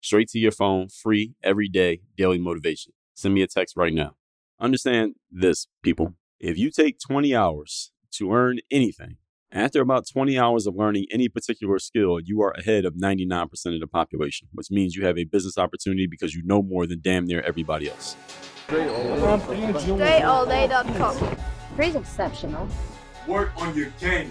Straight to your phone, free every day, daily motivation. Send me a text right now. Understand this, people. If you take 20 hours to learn anything, after about 20 hours of learning any particular skill, you are ahead of 99% of the population, which means you have a business opportunity because you know more than damn near everybody else. DreAllDay.com. Pretty exceptional. Work on your game.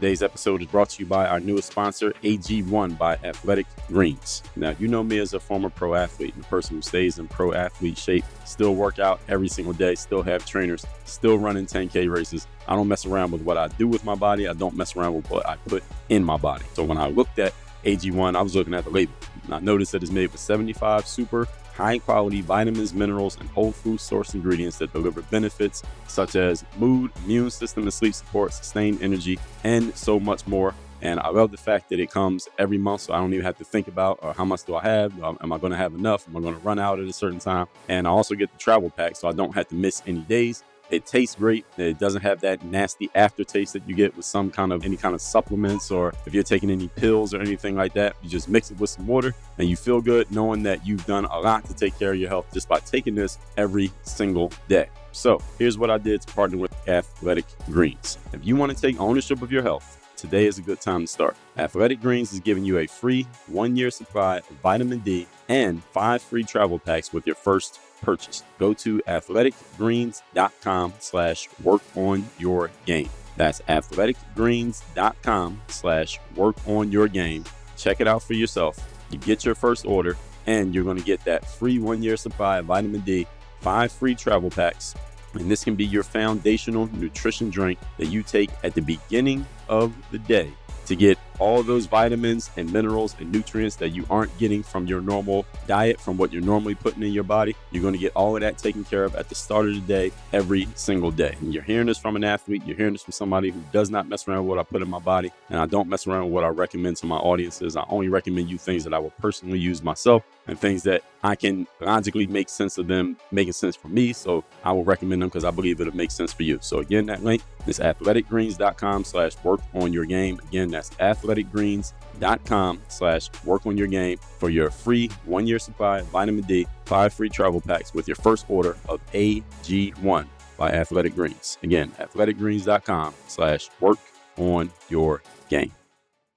Today's episode is brought to you by our newest sponsor, AG1 by Athletic Greens. Now, you know me as a former pro athlete and a person who stays in pro athlete shape, still work out every single day, still have trainers, still running 10K races. I don't mess around with what I do with my body. I don't mess around with what I put in my body. So when I looked at AG1, I was looking at the label. And I noticed that it's made with 75 super high quality vitamins, minerals, and whole food source ingredients that deliver benefits such as mood, immune system, and sleep support, sustained energy, and so much more. And I love the fact that it comes every month, so I don't even have to think about or how much do I have? Am I going to have enough? Am I going to run out at a certain time? And I also get the travel pack, so I don't have to miss any days. It tastes great. It doesn't have that nasty aftertaste that you get with some kind of any kind of supplements or if you're taking any pills or anything like that. You just mix it with some water and you feel good knowing that you've done a lot to take care of your health just by taking this every single day. So here's what I did to partner with Athletic Greens. If you want to take ownership of your health, today is a good time to start. Athletic Greens is giving you a free one year supply of vitamin D and five free travel packs with your first purchase. Go to athleticgreens.com slash work on your game. That's athleticgreens.com slash work on your game. Check it out for yourself. You get your first order and you're going to get that free one year supply of vitamin D, five free travel packs. And this can be your foundational nutrition drink that you take at the beginning of the day to get all those vitamins and minerals and nutrients that you aren't getting from your normal diet, from what you're normally putting in your body. You're going to get all of that taken care of at the start of the day, every single day. And you're hearing this from an athlete, you're hearing this from somebody who does not mess around with what I put in my body, and I don't mess around with what I recommend to my audiences. I only recommend you things that I will personally use myself and things that I can logically make sense of them making sense for me. So I will recommend them because I believe it'll make sense for you. So again, that link is athleticgreens.com slash work on your game. Again, that's athleticgreens.com slash work on your game for your free one year supply of vitamin D, five free travel packs with your first order of AG1 by Athletic Greens. Again, athleticgreens.com slash work on your game.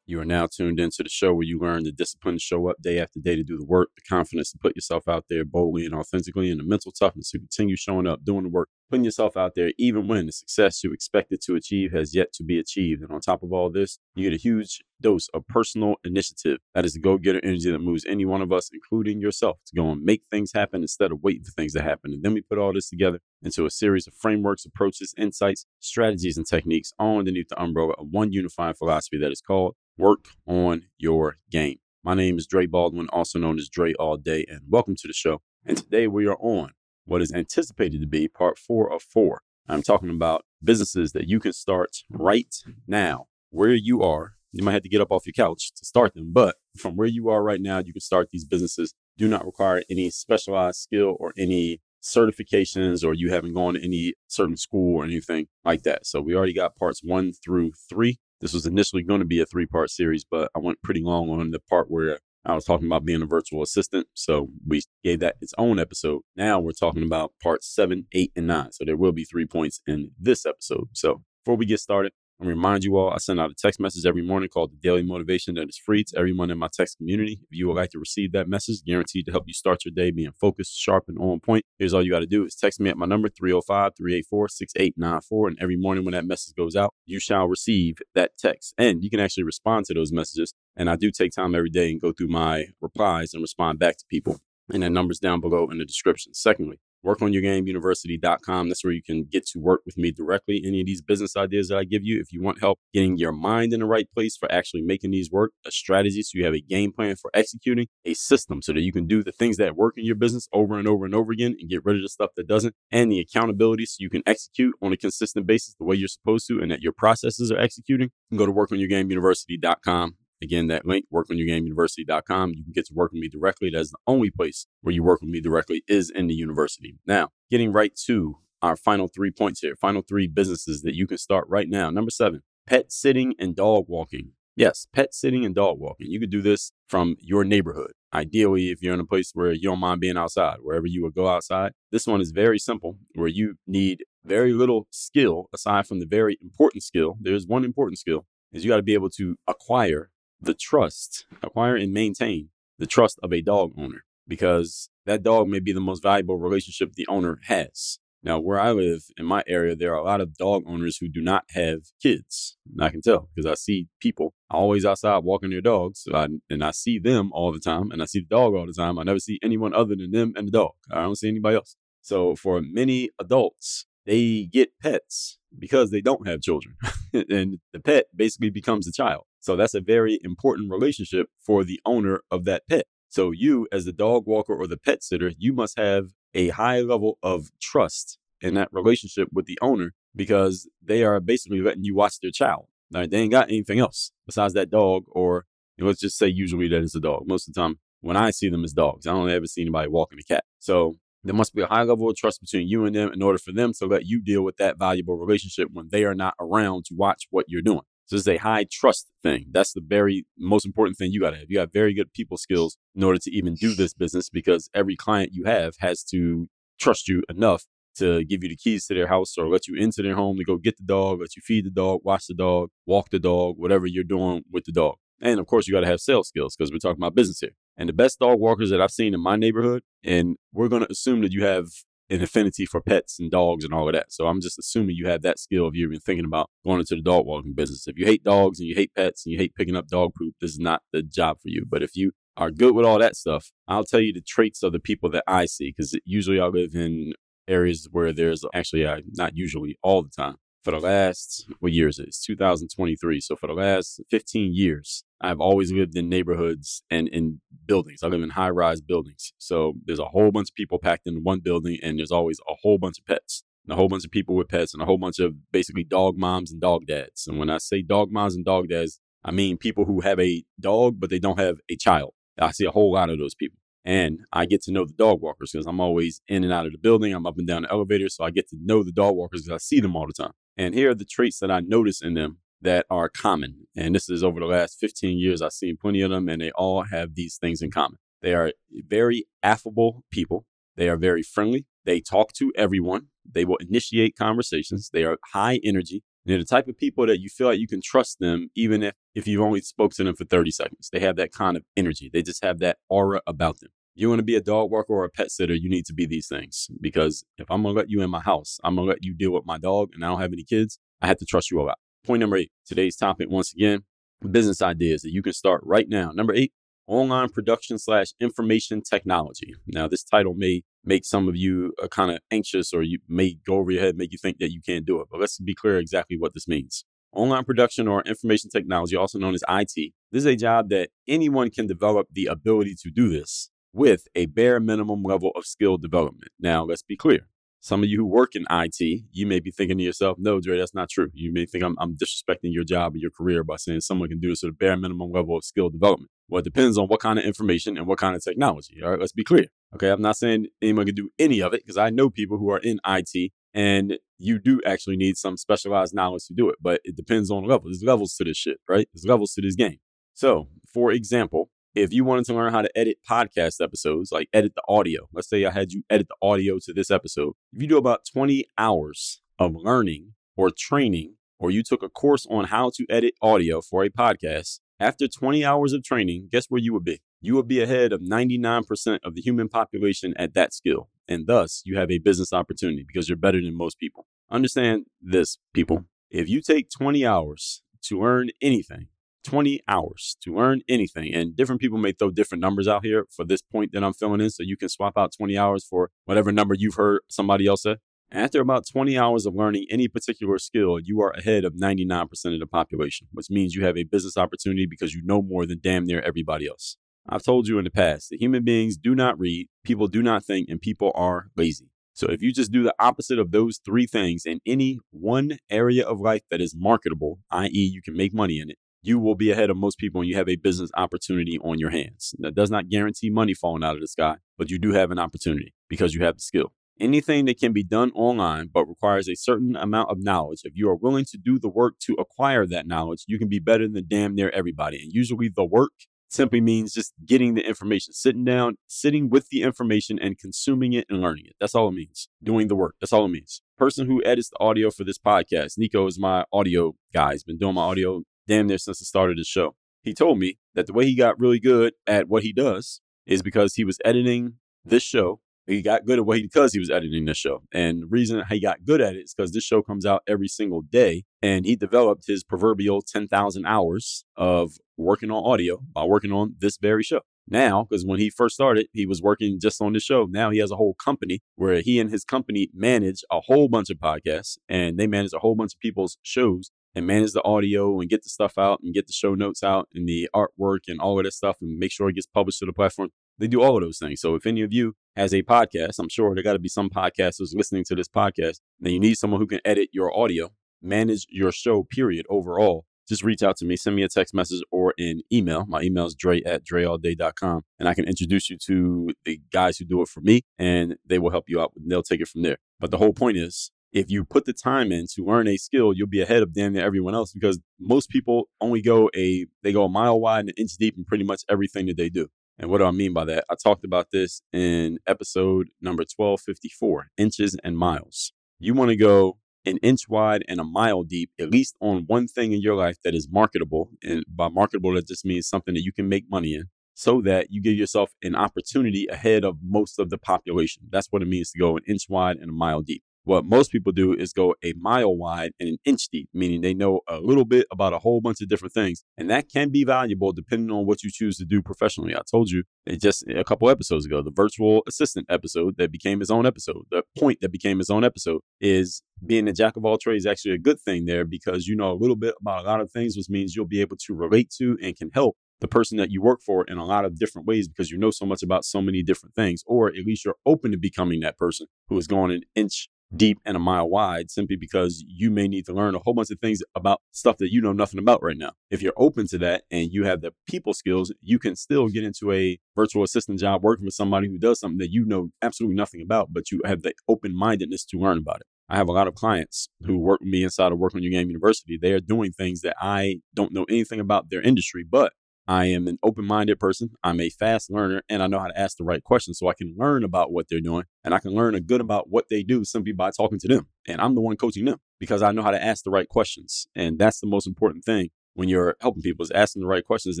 You are now tuned into the show where you learn the discipline to show up day after day to do the work, the confidence to put yourself out there boldly and authentically, and the mental toughness to continue showing up, doing the work, putting yourself out there, even when the success you expected to achieve has yet to be achieved. And on top of all this, you get a huge dose of personal initiative. That is the go getter energy that moves any one of us, including yourself, to go and make things happen instead of waiting for things to happen. And then we put all this together into a series of frameworks, approaches, insights, strategies, and techniques all underneath the umbrella of one unifying philosophy that is called work on your game. My name is Dre Baldwin, also known as Dre All Day, and welcome to the show. And today we are on what is anticipated to be part four of four. I'm talking about businesses that you can start right now, where you are. You might have to get up off your couch to start them, but from where you are right now, you can start these businesses. Do not require any specialized skill or any certifications or you haven't gone to any certain school or anything like that. So we already got parts one through three. This was initially going to be a three part series, but I went pretty long on the part where I was talking about being a virtual assistant. So we gave that its own episode. Now we're talking about parts seven, eight, and nine. So there will be three points in this episode. So before we get started, I remind you all, I send out a text message every morning called the Daily Motivation that is free to everyone in my text community. If you would like to receive that message, guaranteed to help you start your day being focused, sharp, and on point, here's all you got to do is text me at my number 305 384 6894. And every morning when that message goes out, you shall receive that text. And you can actually respond to those messages. And I do take time every day and go through my replies and respond back to people. And that number's down below in the description. Secondly, workonyourgameuniversity.com. That's where you can get to work with me directly. Any of these business ideas that I give you, if you want help getting your mind in the right place for actually making these work, a strategy so you have a game plan for executing, a system so that you can do the things that work in your business over and over and over again and get rid of the stuff that doesn't, and the accountability so you can execute on a consistent basis the way you're supposed to and that your processes are executing, you can go to workonyourgameuniversity.com. Again, that link, workonyourgameuniversity.com. You can get to work with me directly. That's the only place where you work with me directly is in the university. Now, getting right to our final three points here, final three businesses that you can start right now. Number seven, pet sitting and dog walking. Yes, pet sitting and dog walking. You could do this from your neighborhood. Ideally, if you're in a place where you don't mind being outside, wherever you would go outside. This one is very simple, where you need very little skill aside from the very important skill. There's one important skill is you got to be able to acquire the trust, acquire and maintain the trust of a dog owner because that dog may be the most valuable relationship the owner has. Now, where I live in my area, there are a lot of dog owners who do not have kids. And I can tell because I see people always outside walking their dogs, so I, and I see them all the time, and I see the dog all the time. I never see anyone other than them and the dog. I don't see anybody else. So, for many adults, they get pets because they don't have children, and the pet basically becomes a child. So that's a very important relationship for the owner of that pet. So you, as the dog walker or the pet sitter, you must have a high level of trust in that relationship with the owner because they are basically letting you watch their child. Right? They ain't got anything else besides that dog, or let's just say usually that is a dog. Most of the time, when I see them as dogs, I don't ever see anybody walking a cat. So there must be a high level of trust between you and them in order for them to let you deal with that valuable relationship when they are not around to watch what you're doing. So it's a high trust thing. That's the very most important thing you got to have. You have very good people skills in order to even do this business because every client you have has to trust you enough to give you the keys to their house or let you into their home to go get the dog, let you feed the dog, watch the dog, walk the dog, whatever you're doing with the dog. And of course, you got to have sales skills because we're talking about business here. And the best dog walkers that I've seen in my neighborhood, and we're going to assume that you have an affinity for pets and dogs and all of that. So I'm just assuming you have that skill if you're even thinking about going into the dog walking business. If you hate dogs and you hate pets and you hate picking up dog poop, this is not the job for you. But if you are good with all that stuff, I'll tell you the traits of the people that I see because usually I live in areas where there's actually uh, not usually all the time for the last what year is it? It's 2023. So for the last 15 years, I've always lived in neighborhoods and in buildings. I live in high rise buildings. So there's a whole bunch of people packed in one building, and there's always a whole bunch of pets. And a whole bunch of people with pets and a whole bunch of basically dog moms and dog dads. And when I say dog moms and dog dads, I mean people who have a dog, but they don't have a child. I see a whole lot of those people. And I get to know the dog walkers because I'm always in and out of the building. I'm up and down the elevator. So I get to know the dog walkers because I see them all the time. And here are the traits that I notice in them that are common. And this is over the last 15 years, I've seen plenty of them, and they all have these things in common. They are very affable people. They are very friendly. They talk to everyone. They will initiate conversations. They are high energy. And they're the type of people that you feel like you can trust them, even if, if you've only spoke to them for 30 seconds. They have that kind of energy. They just have that aura about them. You want to be a dog walker or a pet sitter, you need to be these things. Because if I'm going to let you in my house, I'm going to let you deal with my dog and I don't have any kids, I have to trust you a lot. Point number eight, today's topic, once again, business ideas that you can start right now. Number eight, online production slash information technology. Now, this title may make some of you uh, kind of anxious or you may go over your head, make you think that you can't do it. But let's be clear exactly what this means. Online production or information technology, also known as IT, this is a job that anyone can develop the ability to do this with a bare minimum level of skill development. Now, let's be clear. Some of you who work in IT, you may be thinking to yourself, no, Dre, that's not true. You may think I'm, I'm disrespecting your job or your career by saying someone can do this at a bare minimum level of skill development. Well, it depends on what kind of information and what kind of technology. All right, let's be clear. Okay, I'm not saying anyone can do any of it because I know people who are in IT and you do actually need some specialized knowledge to do it, but it depends on the level. There's levels to this shit, right? There's levels to this game. So, for example, If you wanted to learn how to edit podcast episodes, like edit the audio, let's say I had you edit the audio to this episode. If you do about 20 hours of learning or training, or you took a course on how to edit audio for a podcast, after 20 hours of training, guess where you would be? You would be ahead of 99% of the human population at that skill. And thus, you have a business opportunity because you're better than most people. Understand this, people. If you take 20 hours to earn anything, 20 hours to earn anything. And different people may throw different numbers out here for this point that I'm filling in. So you can swap out 20 hours for whatever number you've heard somebody else say. After about 20 hours of learning any particular skill, you are ahead of 99% of the population, which means you have a business opportunity because you know more than damn near everybody else. I've told you in the past that human beings do not read, people do not think, and people are lazy. So if you just do the opposite of those three things in any one area of life that is marketable, i.e., you can make money in it, you will be ahead of most people and you have a business opportunity on your hands. That does not guarantee money falling out of the sky, but you do have an opportunity because you have the skill. Anything that can be done online but requires a certain amount of knowledge, if you are willing to do the work to acquire that knowledge, you can be better than damn near everybody. And usually the work simply means just getting the information, sitting down, sitting with the information and consuming it and learning it. That's all it means. Doing the work. That's all it means. Person who edits the audio for this podcast, Nico is my audio guy. He's been doing my audio damn near since the start of the show. He told me that the way he got really good at what he does is because he was editing this show. He got good at what he because he was editing this show. And the reason he got good at it is because this show comes out every single day. And he developed his proverbial 10,000 hours of working on audio by working on this very show. Now, because when he first started, he was working just on the show. Now he has a whole company where he and his company manage a whole bunch of podcasts and they manage a whole bunch of people's shows and manage the audio and get the stuff out and get the show notes out and the artwork and all of that stuff and make sure it gets published to the platform. They do all of those things. So if any of you has a podcast, I'm sure there got to be some podcasters listening to this podcast. Then you need someone who can edit your audio, manage your show, period, overall. Just reach out to me, send me a text message or an email. My email is dre at dreallday.com and I can introduce you to the guys who do it for me and they will help you out. They'll take it from there. But the whole point is if you put the time in to learn a skill, you'll be ahead of damn near everyone else because most people only go a they go a mile wide and an inch deep in pretty much everything that they do. And what do I mean by that? I talked about this in episode number 1254, inches and miles. You want to go an inch wide and a mile deep, at least on one thing in your life that is marketable. And by marketable, that just means something that you can make money in so that you give yourself an opportunity ahead of most of the population. That's what it means to go an inch wide and a mile deep. What most people do is go a mile wide and an inch deep, meaning they know a little bit about a whole bunch of different things. And that can be valuable depending on what you choose to do professionally. I told you just a couple episodes ago, the virtual assistant episode that became his own episode, the point that became his own episode is being a jack of all trades actually a good thing there because you know a little bit about a lot of things, which means you'll be able to relate to and can help the person that you work for in a lot of different ways because you know so much about so many different things, or at least you're open to becoming that person who is going an inch deep and a mile wide simply because you may need to learn a whole bunch of things about stuff that you know nothing about right now. If you're open to that and you have the people skills, you can still get into a virtual assistant job working with somebody who does something that you know absolutely nothing about, but you have the open mindedness to learn about it. I have a lot of clients who work with me inside of Work on Your Game University. They are doing things that I don't know anything about their industry, but I am an open minded person. I'm a fast learner and I know how to ask the right questions so I can learn about what they're doing and I can learn a good about what they do simply by talking to them. And I'm the one coaching them because I know how to ask the right questions. And that's the most important thing when you're helping people is asking the right questions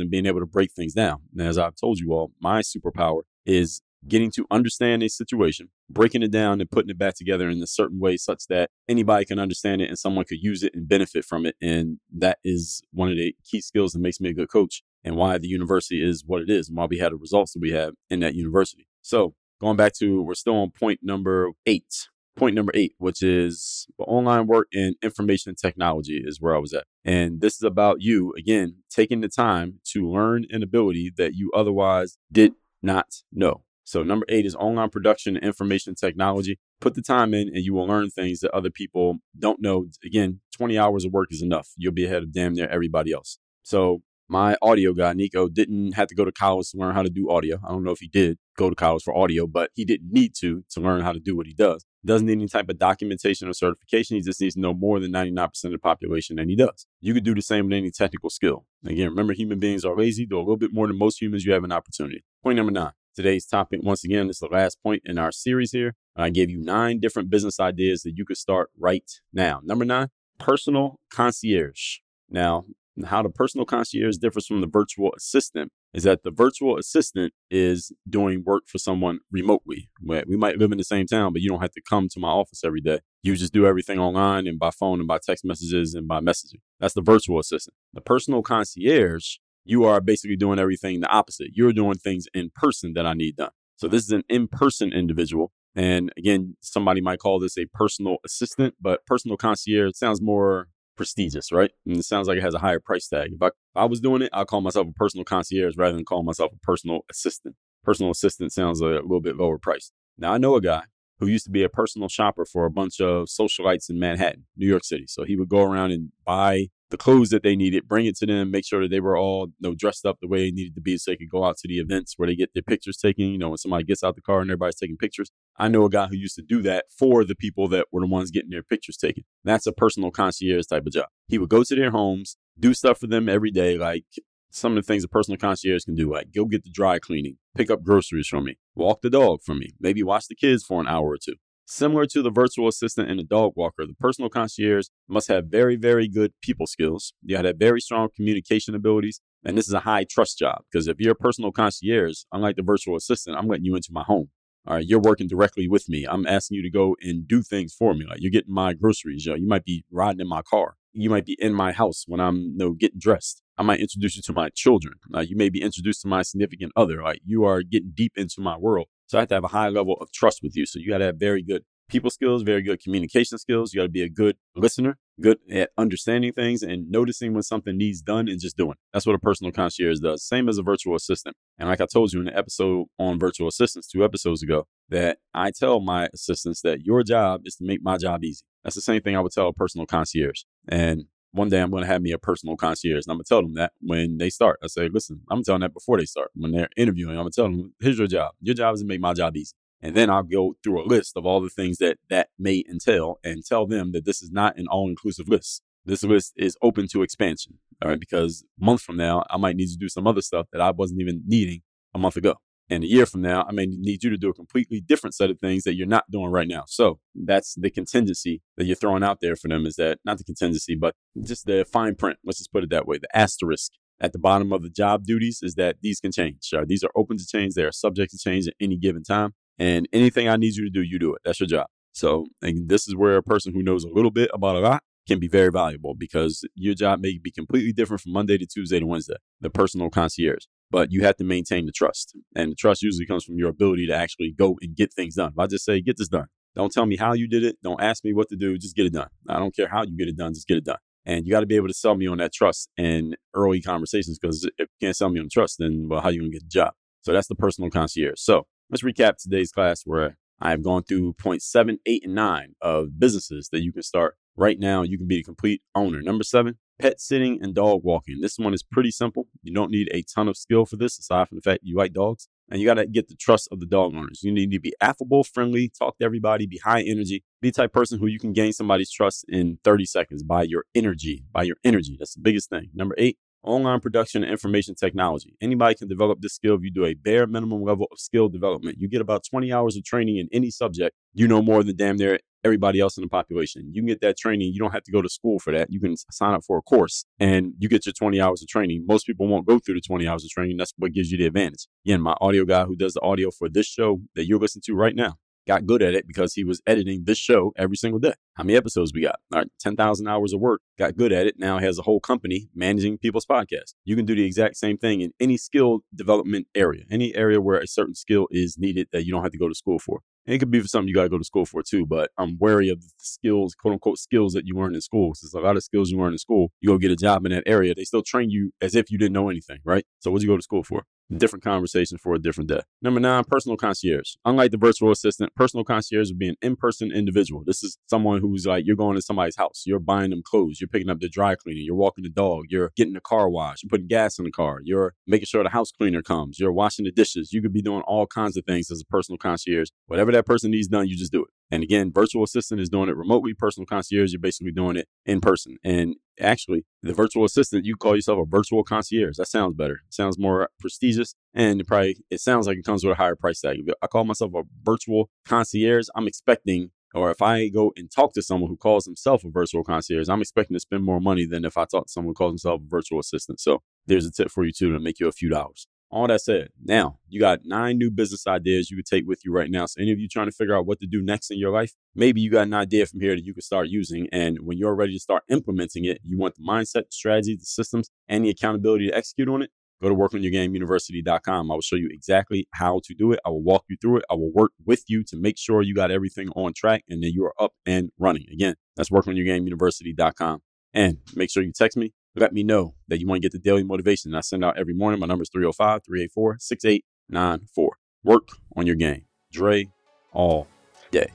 and being able to break things down. And as I've told you all, my superpower is getting to understand a situation, breaking it down and putting it back together in a certain way such that anybody can understand it and someone could use it and benefit from it. And that is one of the key skills that makes me a good coach and why the university is what it is and why we had the results that we have in that university. So going back to, we're still on point number eight. Point number eight, which is the online work and information technology, is where I was at. And this is about you, again, taking the time to learn an ability that you otherwise did not know. So, number eight is online production and information technology. Put the time in and you will learn things that other people don't know. Again, 20 hours of work is enough. You'll be ahead of damn near everybody else. So, My audio guy, Nico, didn't have to go to college to learn how to do audio. I don't know if he did go to college for audio, but he didn't need to to learn how to do what he does. Doesn't need any type of documentation or certification. He just needs to know more than 99% of the population, and he does. You could do the same with any technical skill. Again, remember, human beings are lazy, do a little bit more than most humans. You have an opportunity. Point number nine. Today's topic, once again, is the last point in our series here. I gave you nine different business ideas that you could start right now. Number nine, personal concierge. Now, how the personal concierge differs from the virtual assistant is that the virtual assistant is doing work for someone remotely. We might live in the same town, but you don't have to come to my office every day. You just do everything online and by phone and by text messages and by messaging. That's the virtual assistant. The personal concierge, you are basically doing everything the opposite. You're doing things in person that I need done. So this is an in person individual. And again, somebody might call this a personal assistant, but personal concierge sounds more prestigious, right? And it sounds like it has a higher price tag. If I, if I was doing it, I'd call myself a personal concierge rather than call myself a personal assistant. Personal assistant sounds a little bit lower price. Now, I know a guy who used to be a personal shopper for a bunch of socialites in Manhattan, New York City. So he would go around and buy the clothes that they needed, bring it to them, make sure that they were all you know, dressed up the way they needed to be so they could go out to the events where they get their pictures taken. You know, when somebody gets out the car and everybody's taking pictures. I know a guy who used to do that for the people that were the ones getting their pictures taken. That's a personal concierge type of job. He would go to their homes, do stuff for them every day, like some of the things a personal concierge can do, like go get the dry cleaning, pick up groceries from me, walk the dog for me, maybe watch the kids for an hour or two. Similar to the virtual assistant and the dog walker, the personal concierge must have very, very good people skills. You got to have very strong communication abilities. And this is a high trust job because if you're a personal concierge, unlike the virtual assistant, I'm letting you into my home. All right, you're working directly with me. I'm asking you to go and do things for me. Like you're getting my groceries. You, know, you might be riding in my car. You might be in my house when I'm you know, getting dressed. I might introduce you to my children. Uh, you may be introduced to my significant other. Like you are getting deep into my world. So I have to have a high level of trust with you. So you got to have very good people skills, very good communication skills. You got to be a good listener, good at understanding things and noticing when something needs done and just doing. That's what a personal concierge does. Same as a virtual assistant. And like I told you in the episode on virtual assistants two episodes ago, that I tell my assistants that your job is to make my job easy. That's the same thing I would tell a personal concierge. And one day I'm going to have me a personal concierge. And I'm going to tell them that when they start. I say, listen, I'm telling that before they start. When they're interviewing, I'm going to tell them, here's your job. Your job is to make my job easy. And then I'll go through a list of all the things that that may entail and tell them that this is not an all inclusive list. This list is open to expansion. All right. Because a month from now, I might need to do some other stuff that I wasn't even needing a month ago. And a year from now, I may need you to do a completely different set of things that you're not doing right now. So that's the contingency that you're throwing out there for them is that not the contingency, but just the fine print. Let's just put it that way. The asterisk at the bottom of the job duties is that these can change. Right? These are open to change. They are subject to change at any given time. And anything I need you to do, you do it. That's your job. So, and this is where a person who knows a little bit about a lot can be very valuable because your job may be completely different from Monday to Tuesday to Wednesday, the personal concierge. But you have to maintain the trust. And the trust usually comes from your ability to actually go and get things done. If I just say, get this done, don't tell me how you did it. Don't ask me what to do. Just get it done. I don't care how you get it done. Just get it done. And you got to be able to sell me on that trust in early conversations because if you can't sell me on trust, then well, how are you going to get the job? So that's the personal concierge. So let's recap today's class where I have gone through point seven, eight, and nine of businesses that you can start right now. You can be a complete owner. Number seven, pet sitting and dog walking. This one is pretty simple. You don't need a ton of skill for this, aside from the fact you like dogs. And you got to get the trust of the dog owners. You need to be affable, friendly, talk to everybody, be high energy, be the type person who you can gain somebody's trust in 30 seconds by your energy, by your energy. That's the biggest thing. Number eight, online production and information technology. Anybody can develop this skill if you do a bare minimum level of skill development. You get about 20 hours of training in any subject. You know more than damn near everybody else in the population. You can get that training. You don't have to go to school for that. You can sign up for a course and you get your 20 hours of training. Most people won't go through the 20 hours of training. That's what gives you the advantage. Again, my audio guy who does the audio for this show that you're listening to right now got good at it because he was editing this show every single day. How many episodes we got? All right, 10,000 hours of work. Got good at it. Now has a whole company managing people's podcasts. You can do the exact same thing in any skill development area, any area where a certain skill is needed that you don't have to go to school for. And it could be for something you got to go to school for too, but I'm wary of the skills, quote unquote, skills that you learn in school. Because there's a lot of skills you learn in school. You go get a job in that area. They still train you as if you didn't know anything, right? So what'd you go to school for? Different conversation for a different day. Number nine, personal concierge. Unlike the virtual assistant, personal concierge would be an in person individual. This is someone who's like, you're going to somebody's house, you're buying them clothes, you're picking up the dry cleaning, you're walking the dog, you're getting the car washed, you're putting gas in the car, you're making sure the house cleaner comes, you're washing the dishes. You could be doing all kinds of things as a personal concierge. Whatever that person needs done, you just do it. And again, virtual assistant is doing it remotely. Personal concierge, you're basically doing it in person. And actually, the virtual assistant, you call yourself a virtual concierge. That sounds better. It sounds more prestigious. And it probably, it sounds like it comes with a higher price tag. If I call myself a virtual concierge, I'm expecting, or if I go and talk to someone who calls himself a virtual concierge, I'm expecting to spend more money than if I talk to someone who calls himself a virtual assistant. So there's a tip for you too to make you a few dollars. All that said, now you got nine new business ideas you could take with you right now. So, any of you trying to figure out what to do next in your life, maybe you got an idea from here that you can start using. And when you're ready to start implementing it, you want the mindset, the strategy, the systems, and the accountability to execute on it. Go to workonyourgameuniversity.com. I will show you exactly how to do it. I will walk you through it. I will work with you to make sure you got everything on track and then you are up and running. Again, that's workonyourgameuniversity.com. And make sure you text me let me know that you want to get the daily motivation I send out every morning. My number is 305 384 6894. Work on your game. Dre all day.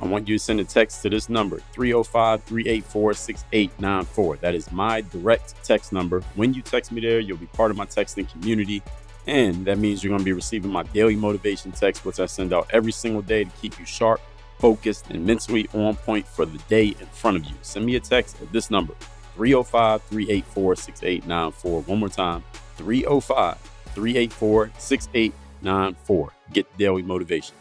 I want you to send a text to this number 305 384 6894. That is my direct text number. When you text me there, you'll be part of my texting community. And that means you're going to be receiving my daily motivation text, which I send out every single day to keep you sharp focused, and mentally on point for the day in front of you. Send me a text at this number 305 384 6894. One more time 305 384 6894. Get daily motivation.